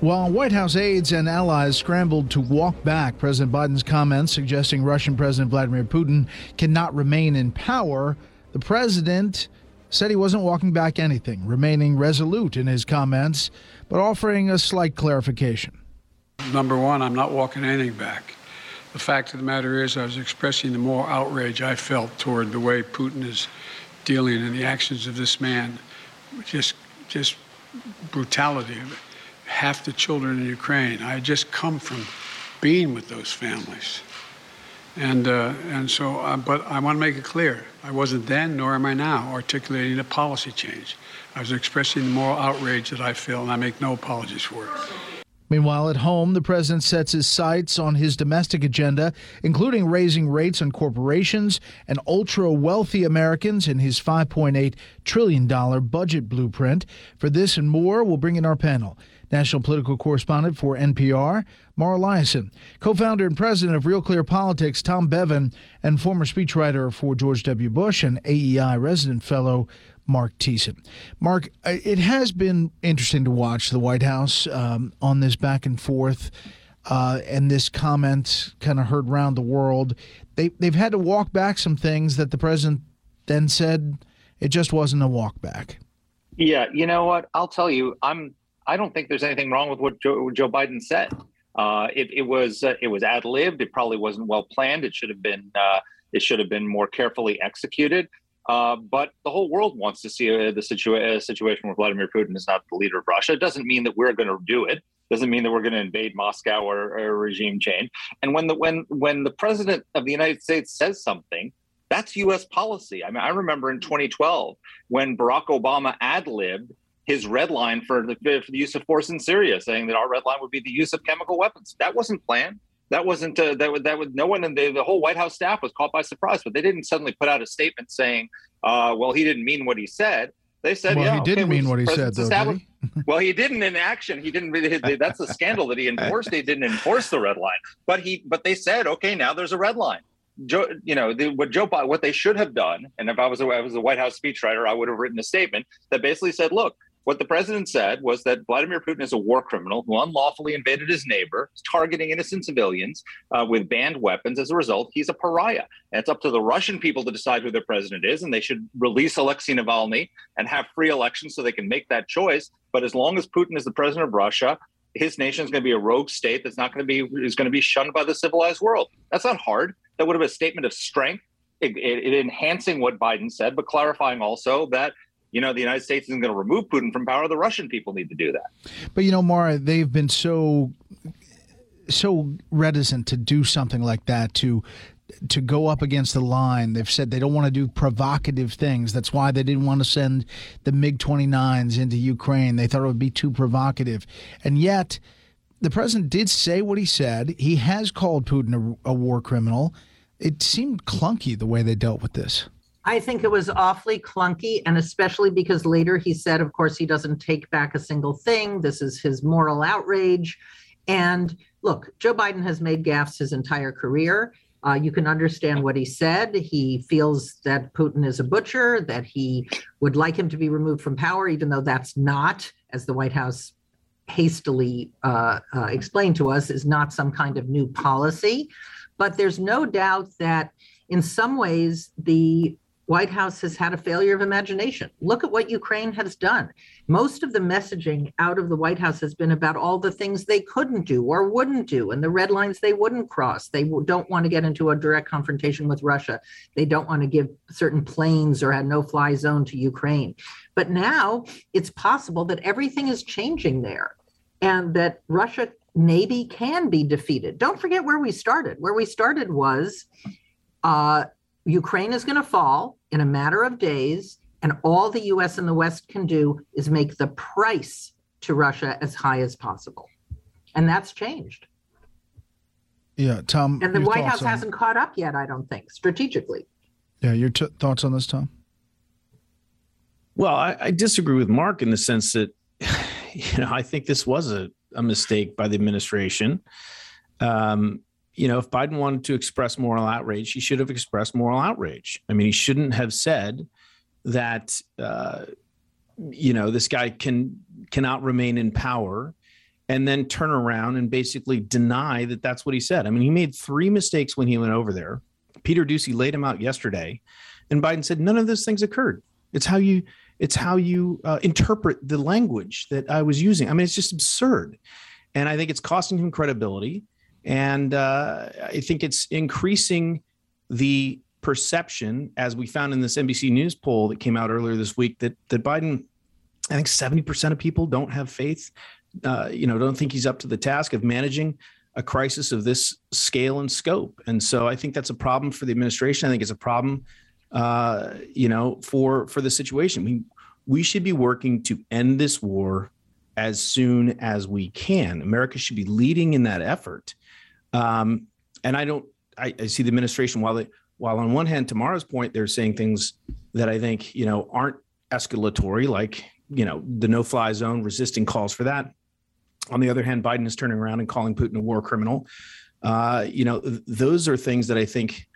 While White House aides and allies scrambled to walk back President Biden's comments suggesting Russian President Vladimir Putin cannot remain in power, the president said he wasn't walking back anything, remaining resolute in his comments, but offering a slight clarification. Number one, I'm not walking anything back. The fact of the matter is, I was expressing the moral outrage I felt toward the way Putin is dealing and the actions of this man. Just, just brutality of it half the children in Ukraine. I just come from being with those families. And, uh, and so, uh, but I want to make it clear I wasn't then, nor am I now, articulating a policy change. I was expressing the moral outrage that I feel, and I make no apologies for it. Meanwhile, at home, the president sets his sights on his domestic agenda, including raising rates on corporations and ultra wealthy Americans in his $5.8 trillion budget blueprint. For this and more, we'll bring in our panel. National political correspondent for NPR, Mara Liasson, co founder and president of Real Clear Politics, Tom Bevan, and former speechwriter for George W. Bush and AEI resident fellow, Mark Thiessen. Mark, uh, it has been interesting to watch the White House um, on this back and forth. Uh, and this comment kind of heard around the world. They, they've had to walk back some things that the president then said it just wasn't a walk back. Yeah, you know what? I'll tell you, I'm I don't think there's anything wrong with what Joe, Joe Biden said. Uh, it, it, was uh, it was ad libbed. It probably wasn't well planned. It should have been uh, it should have been more carefully executed. Uh, but the whole world wants to see a, the situa- situation where Vladimir Putin is not the leader of Russia. It doesn't mean that we're going to do it. Doesn't mean that we're going to invade Moscow or, or regime change. And when the when when the president of the United States says something, that's U.S. policy. I mean, I remember in 2012 when Barack Obama ad libbed his red line for the, for the use of force in Syria, saying that our red line would be the use of chemical weapons. That wasn't planned. That wasn't uh, that would that would no one in the, the whole White House staff was caught by surprise. But they didn't suddenly put out a statement saying, uh, "Well, he didn't mean what he said." They said, well, "Yeah, he didn't okay, mean what he said, though." He? well, he didn't in action. He didn't. Really, that's the scandal that he enforced. They didn't enforce the red line, but he. But they said, "Okay, now there's a red line." Joe, you know, the, what Joe, what they should have done, and if I was a, I was a White House speechwriter, I would have written a statement that basically said, "Look, what the president said was that Vladimir Putin is a war criminal who unlawfully invaded his neighbor, targeting innocent civilians uh, with banned weapons. As a result, he's a pariah. And it's up to the Russian people to decide who their president is, and they should release Alexei Navalny and have free elections so they can make that choice. But as long as Putin is the president of Russia, his nation is going to be a rogue state that's not going to be is going to be shunned by the civilized world. That's not hard. That would have been a statement of strength, it, it, it enhancing what Biden said, but clarifying also that you know, the United States isn't going to remove Putin from power. The Russian people need to do that. But you know, Mara, they've been so so reticent to do something like that to to go up against the line. They've said they don't want to do provocative things. That's why they didn't want to send the MiG 29s into Ukraine. They thought it would be too provocative. And yet, the president did say what he said. He has called Putin a, a war criminal. It seemed clunky the way they dealt with this. I think it was awfully clunky, and especially because later he said, of course, he doesn't take back a single thing. This is his moral outrage. And look, Joe Biden has made gaffes his entire career. Uh, you can understand what he said. He feels that Putin is a butcher, that he would like him to be removed from power, even though that's not, as the White House hastily uh, uh, explained to us, is not some kind of new policy. But there's no doubt that in some ways the White House has had a failure of imagination. Look at what Ukraine has done. Most of the messaging out of the White House has been about all the things they couldn't do or wouldn't do and the red lines they wouldn't cross. They don't want to get into a direct confrontation with Russia. They don't want to give certain planes or a no fly zone to Ukraine. But now it's possible that everything is changing there and that Russia maybe can be defeated. Don't forget where we started. Where we started was uh, Ukraine is going to fall in a matter of days, and all the US and the West can do is make the price to Russia as high as possible. And that's changed. Yeah, Tom. And the White House on... hasn't caught up yet, I don't think, strategically. Yeah, your t- thoughts on this, Tom? Well, I, I, disagree with Mark in the sense that, you know, I think this was a, a mistake by the administration. Um, you know, if Biden wanted to express moral outrage, he should have expressed moral outrage. I mean, he shouldn't have said that, uh, you know, this guy can cannot remain in power and then turn around and basically deny that that's what he said. I mean, he made three mistakes when he went over there. Peter Doocy laid him out yesterday, and Biden said none of those things occurred. It's how you it's how you uh, interpret the language that I was using. I mean, it's just absurd, and I think it's costing him credibility. And uh, I think it's increasing the perception, as we found in this NBC News poll that came out earlier this week, that that Biden, I think seventy percent of people don't have faith, uh, you know, don't think he's up to the task of managing a crisis of this scale and scope. And so I think that's a problem for the administration. I think it's a problem, uh, you know, for for the situation. We we should be working to end this war as soon as we can. America should be leading in that effort. Um, and I don't, I, I, see the administration while they, while on one hand, tomorrow's point, they're saying things that I think, you know, aren't escalatory, like, you know, the no fly zone, resisting calls for that. On the other hand, Biden is turning around and calling Putin a war criminal. Uh, you know, th- those are things that I think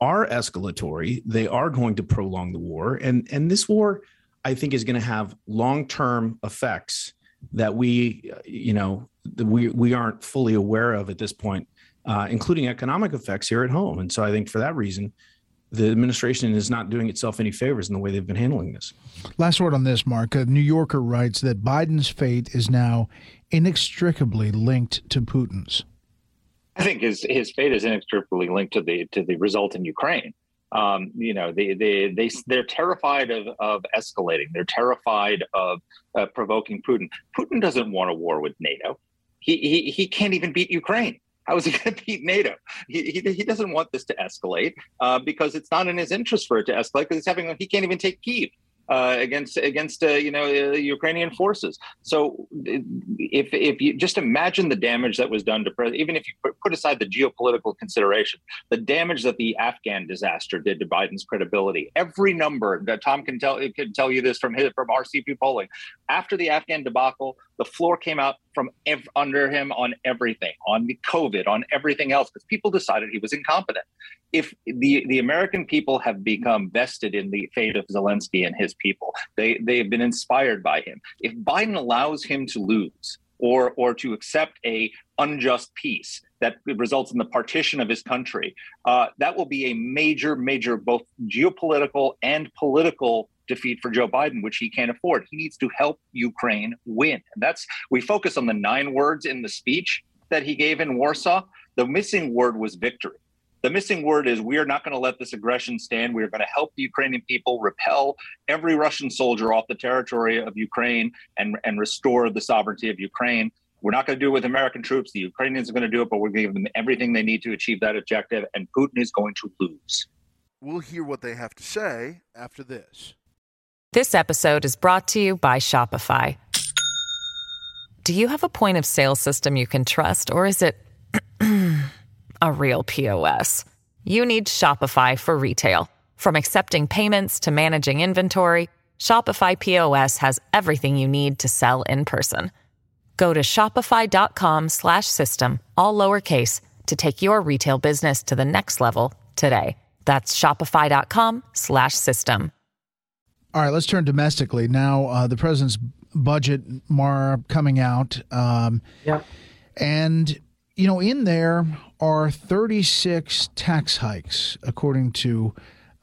are escalatory. They are going to prolong the war. And, and this war, I think, is going to have long term effects that we, you know, we, we aren't fully aware of at this point uh, including economic effects here at home. And so I think for that reason, the administration is not doing itself any favors in the way they've been handling this. Last word on this, Mark. A New Yorker writes that Biden's fate is now inextricably linked to Putin's. I think his his fate is inextricably linked to the to the result in Ukraine. Um, you know, they they they they're terrified of of escalating. They're terrified of uh, provoking Putin. Putin doesn't want a war with NATO. He he he can't even beat Ukraine. How is he going to beat NATO? He, he, he, doesn't want this to escalate uh, because it's not in his interest for it to escalate because he's having he can't even take Kiev uh, against against uh, you know uh, Ukrainian forces. So if if you just imagine the damage that was done to President, even if you put aside the geopolitical consideration, the damage that the Afghan disaster did to Biden's credibility. Every number that Tom can tell can tell you this from his from RCP polling after the Afghan debacle, the floor came out from ev- under him on everything, on the COVID, on everything else, because people decided he was incompetent if the the American people have become vested in the fate of Zelensky and his people, they they have been inspired by him. If Biden allows him to lose or or to accept a unjust peace that results in the partition of his country, uh, that will be a major, major both geopolitical and political defeat for Joe Biden, which he can't afford. He needs to help Ukraine win. And that's we focus on the nine words in the speech that he gave in Warsaw. The missing word was victory. The missing word is we are not going to let this aggression stand. We are going to help the Ukrainian people repel every Russian soldier off the territory of Ukraine and, and restore the sovereignty of Ukraine. We're not going to do it with American troops. The Ukrainians are going to do it, but we're going to give them everything they need to achieve that objective, and Putin is going to lose. We'll hear what they have to say after this. This episode is brought to you by Shopify. Do you have a point of sale system you can trust, or is it a real POS. You need Shopify for retail. From accepting payments to managing inventory, Shopify POS has everything you need to sell in person. Go to shopify.com/system all lowercase to take your retail business to the next level today. That's shopify.com/system. All right, let's turn domestically now. Uh, the president's budget, Mara, coming out. Um, yep. And, you know, in there are 36 tax hikes, according to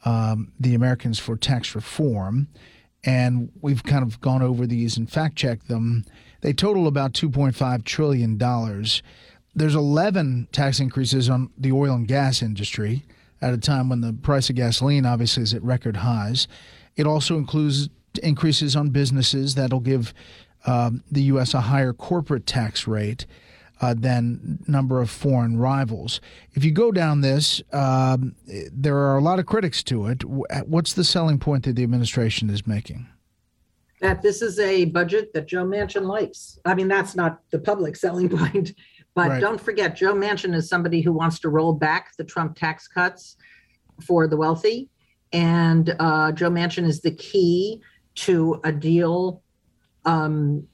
um, the Americans for Tax Reform. And we've kind of gone over these and fact checked them. They total about $2.5 trillion. There's 11 tax increases on the oil and gas industry at a time when the price of gasoline obviously is at record highs. It also includes increases on businesses that'll give um, the U.S. a higher corporate tax rate. Uh, than number of foreign rivals. If you go down this, um, there are a lot of critics to it. What's the selling point that the administration is making? That this is a budget that Joe Manchin likes. I mean, that's not the public selling point, but right. don't forget, Joe Manchin is somebody who wants to roll back the Trump tax cuts for the wealthy. And uh, Joe Manchin is the key to a deal um,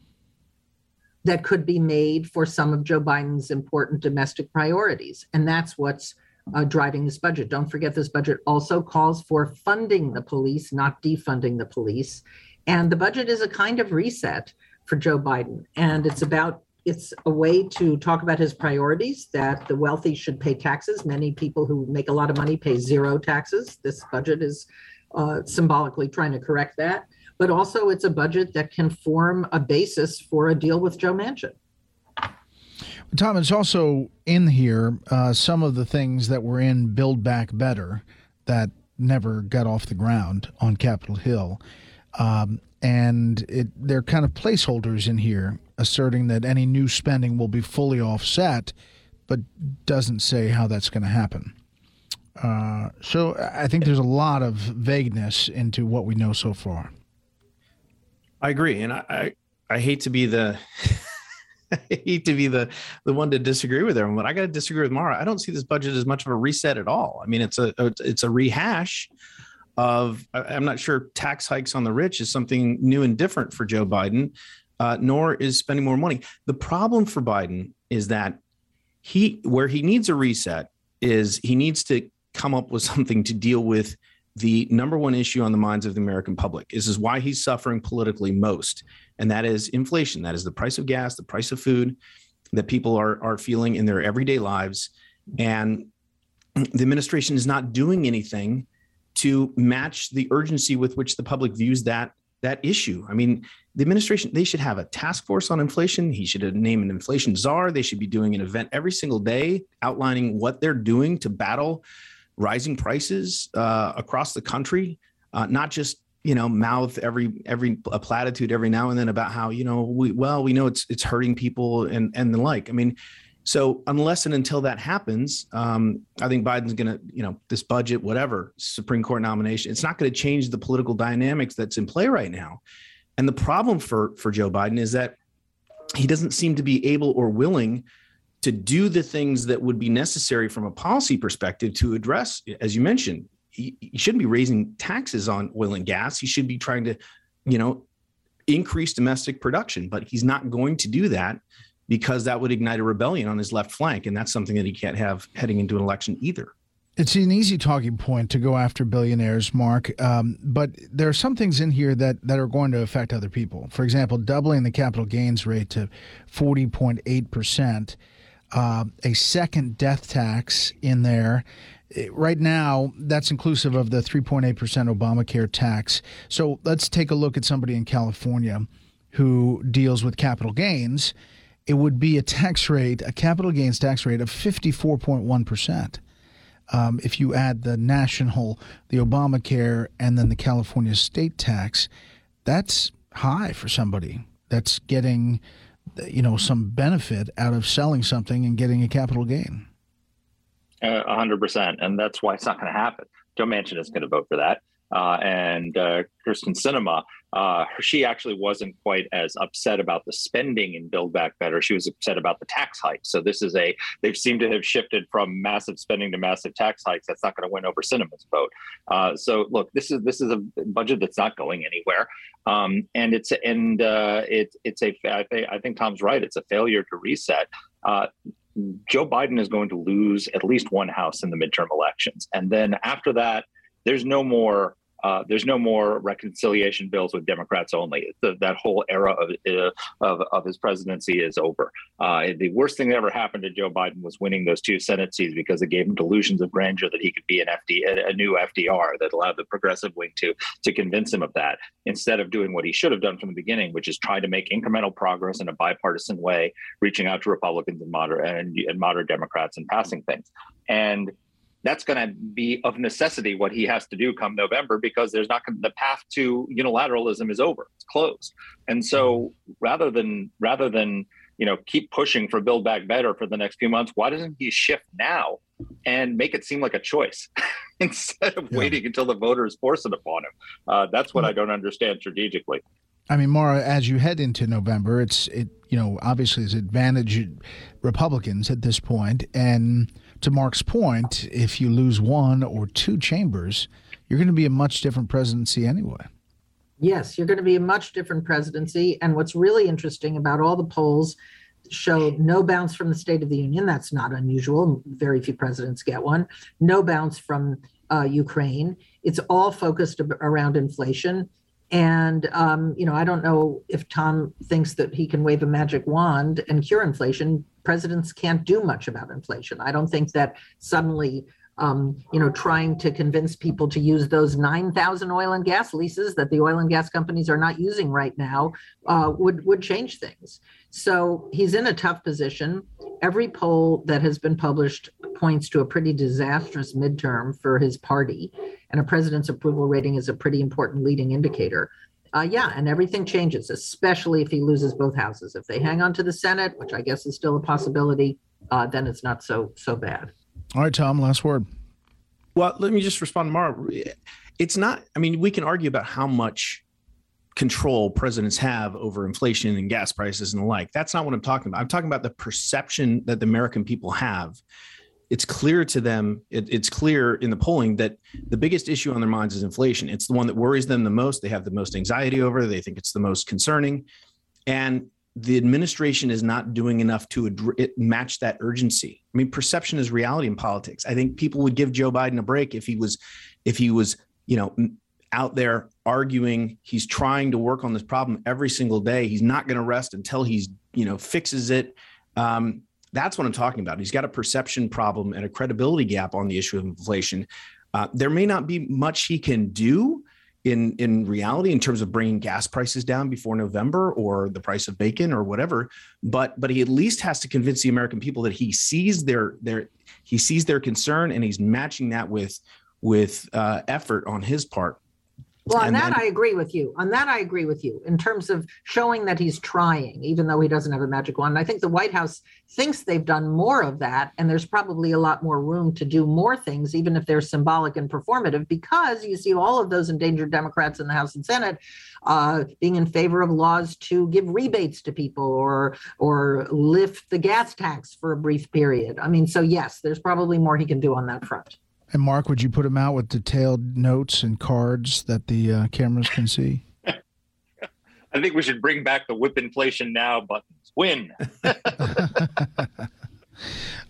that could be made for some of Joe Biden's important domestic priorities. And that's what's uh, driving this budget. Don't forget, this budget also calls for funding the police, not defunding the police. And the budget is a kind of reset for Joe Biden. And it's about it's a way to talk about his priorities that the wealthy should pay taxes. Many people who make a lot of money pay zero taxes. This budget is uh, symbolically trying to correct that. But also, it's a budget that can form a basis for a deal with Joe Manchin. Tom, it's also in here uh, some of the things that were in Build Back Better that never got off the ground on Capitol Hill. Um, and it, they're kind of placeholders in here asserting that any new spending will be fully offset, but doesn't say how that's going to happen. Uh, so I think there's a lot of vagueness into what we know so far. I agree, and I I, I hate to be the I hate to be the the one to disagree with everyone, but I got to disagree with Mara. I don't see this budget as much of a reset at all. I mean, it's a it's a rehash of I'm not sure tax hikes on the rich is something new and different for Joe Biden, uh, nor is spending more money. The problem for Biden is that he where he needs a reset is he needs to come up with something to deal with the number one issue on the minds of the American public. This is why he's suffering politically most, and that is inflation. That is the price of gas, the price of food that people are are feeling in their everyday lives, and the administration is not doing anything to match the urgency with which the public views that that issue. I mean, the administration they should have a task force on inflation. He should name an inflation czar. They should be doing an event every single day outlining what they're doing to battle rising prices uh, across the country, uh, not just you know mouth every every a platitude every now and then about how you know we well we know it's it's hurting people and and the like. I mean, so unless and until that happens, um, I think Biden's going to, you know, this budget, whatever Supreme Court nomination, it's not going to change the political dynamics that's in play right now. And the problem for for Joe Biden is that he doesn't seem to be able or willing to do the things that would be necessary from a policy perspective to address, as you mentioned, he, shouldn't be raising taxes on oil and gas. He should be trying to, you know, increase domestic production, but he's not going to do that because that would ignite a rebellion on his left flank. And that's something that he can't have heading into an election either. It's an easy talking point to go after billionaires, Mark. Um, but there are some things in here that, that are going to affect other people. For example, doubling the capital gains rate to 40.8%, uh, a second death tax in there. Right now, that's inclusive of the 3.8% Obamacare tax. So let's take a look at somebody in California who deals with capital gains it would be a tax rate, a capital gains tax rate of 54.1%. Um, if you add the national, the Obamacare, and then the California state tax, that's high for somebody that's getting, you know, some benefit out of selling something and getting a capital gain. A hundred percent, and that's why it's not going to happen. Joe Manchin is going to vote for that, uh, and uh, Kyrsten Sinema uh, she actually wasn't quite as upset about the spending in Build Back Better. She was upset about the tax hikes. So this is a they seem to have shifted from massive spending to massive tax hikes. That's not going to win over Sinema's vote. Uh, so look, this is this is a budget that's not going anywhere, um, and it's and uh, it, it's a I think I think Tom's right. It's a failure to reset. Uh, Joe Biden is going to lose at least one house in the midterm elections, and then after that, there's no more uh, there's no more reconciliation bills with Democrats only. The, that whole era of, uh, of, of his presidency is over. Uh, the worst thing that ever happened to Joe Biden was winning those two Senate seats because it gave him delusions of grandeur that he could be an FD, a, new FDR that allowed the progressive wing to to convince him of that. Instead of doing what he should have done from the beginning, which is try to make incremental progress in a bipartisan way, reaching out to Republicans and moderate and, and moderate Democrats and passing things. And that's going to be of necessity what he has to do come November because there's not going the path to unilateralism is over. It's closed. And so rather than rather than you know keep pushing for build back better for the next few months, why doesn't he shift now and make it seem like a choice instead of yeah. waiting until the voters force it upon him? Uh, that's what I don't understand strategically. I mean, Mara, as you head into November, it's it you know obviously it's advantage Republicans at this point, and to Mark's point, if you lose one or two chambers, you're going to be a much different presidency anyway. Yes, you're going to be a much different presidency. And what's really interesting about all the polls show no bounce from the State of the Union. That's not unusual. Very few presidents get one. No bounce from uh, Ukraine. It's all focused around inflation. And, um, you know, I don't know if Tom thinks that he can wave a magic wand and cure inflation. Presidents can't do much about inflation. I don't think that suddenly, um, you know, trying to convince people to use those 9,000 oil and gas leases that the oil and gas companies are not using right now uh, would, would change things. So he's in a tough position. Every poll that has been published points to a pretty disastrous midterm for his party and a president's approval rating is a pretty important leading indicator. Uh, yeah, and everything changes, especially if he loses both houses. If they hang on to the Senate, which I guess is still a possibility, uh, then it's not so so bad. All right, Tom, last word. Well, let me just respond, Mara. It's not. I mean, we can argue about how much control presidents have over inflation and gas prices and the like. That's not what I'm talking about. I'm talking about the perception that the American people have it's clear to them it, it's clear in the polling that the biggest issue on their minds is inflation. It's the one that worries them the most. They have the most anxiety over they think it's the most concerning. And the administration is not doing enough to ad- match that urgency. I mean perception is reality in politics. I think people would give joe biden a break if he was if he was you know out there arguing. He's trying to work on this problem every single day. He's not going to rest until he's you know fixes it. Um, that's what I'm talking about. He's got a perception problem and a credibility gap on the issue of inflation. Uh, there may not be much he can do in in reality in terms of bringing gas prices down before November or the price of bacon or whatever, but but he at least has to convince the American people that he sees their their he sees their concern and he's matching that with with uh, effort on his part. Well, on and that then, I agree with you. On that I agree with you in terms of showing that he's trying, even though he doesn't have a magic wand. I think the White House thinks they've done more of that, and there's probably a lot more room to do more things, even if they're symbolic and performative, because you see all of those endangered Democrats in the House and Senate uh, being in favor of laws to give rebates to people or or lift the gas tax for a brief period. I mean, so yes, there's probably more he can do on that front. And Mark, would you put them out with detailed notes and cards that the uh, cameras can see? I think we should bring back the whip inflation now buttons. Win.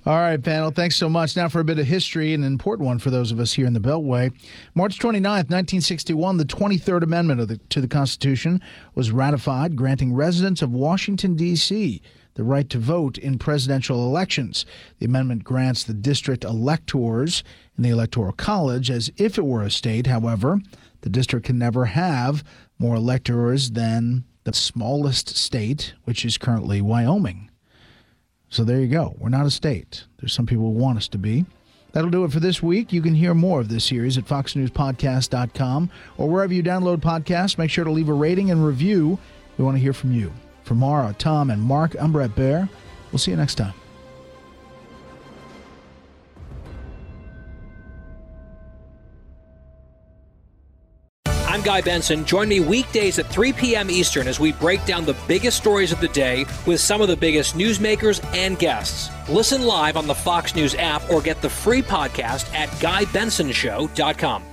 All right, panel. Thanks so much. Now for a bit of history, an important one for those of us here in the Beltway. March 29th, 1961, the 23rd Amendment the, to the Constitution was ratified, granting residents of Washington, D.C the right to vote in presidential elections. The amendment grants the district electors in the Electoral College as if it were a state. However, the district can never have more electors than the smallest state, which is currently Wyoming. So there you go. We're not a state. There's some people who want us to be. That'll do it for this week. You can hear more of this series at foxnewspodcast.com or wherever you download podcasts. Make sure to leave a rating and review. We want to hear from you. For Mara, Tom, and Mark, I'm Bret Baier. We'll see you next time. I'm Guy Benson. Join me weekdays at 3 p.m. Eastern as we break down the biggest stories of the day with some of the biggest newsmakers and guests. Listen live on the Fox News app or get the free podcast at GuyBensonShow.com.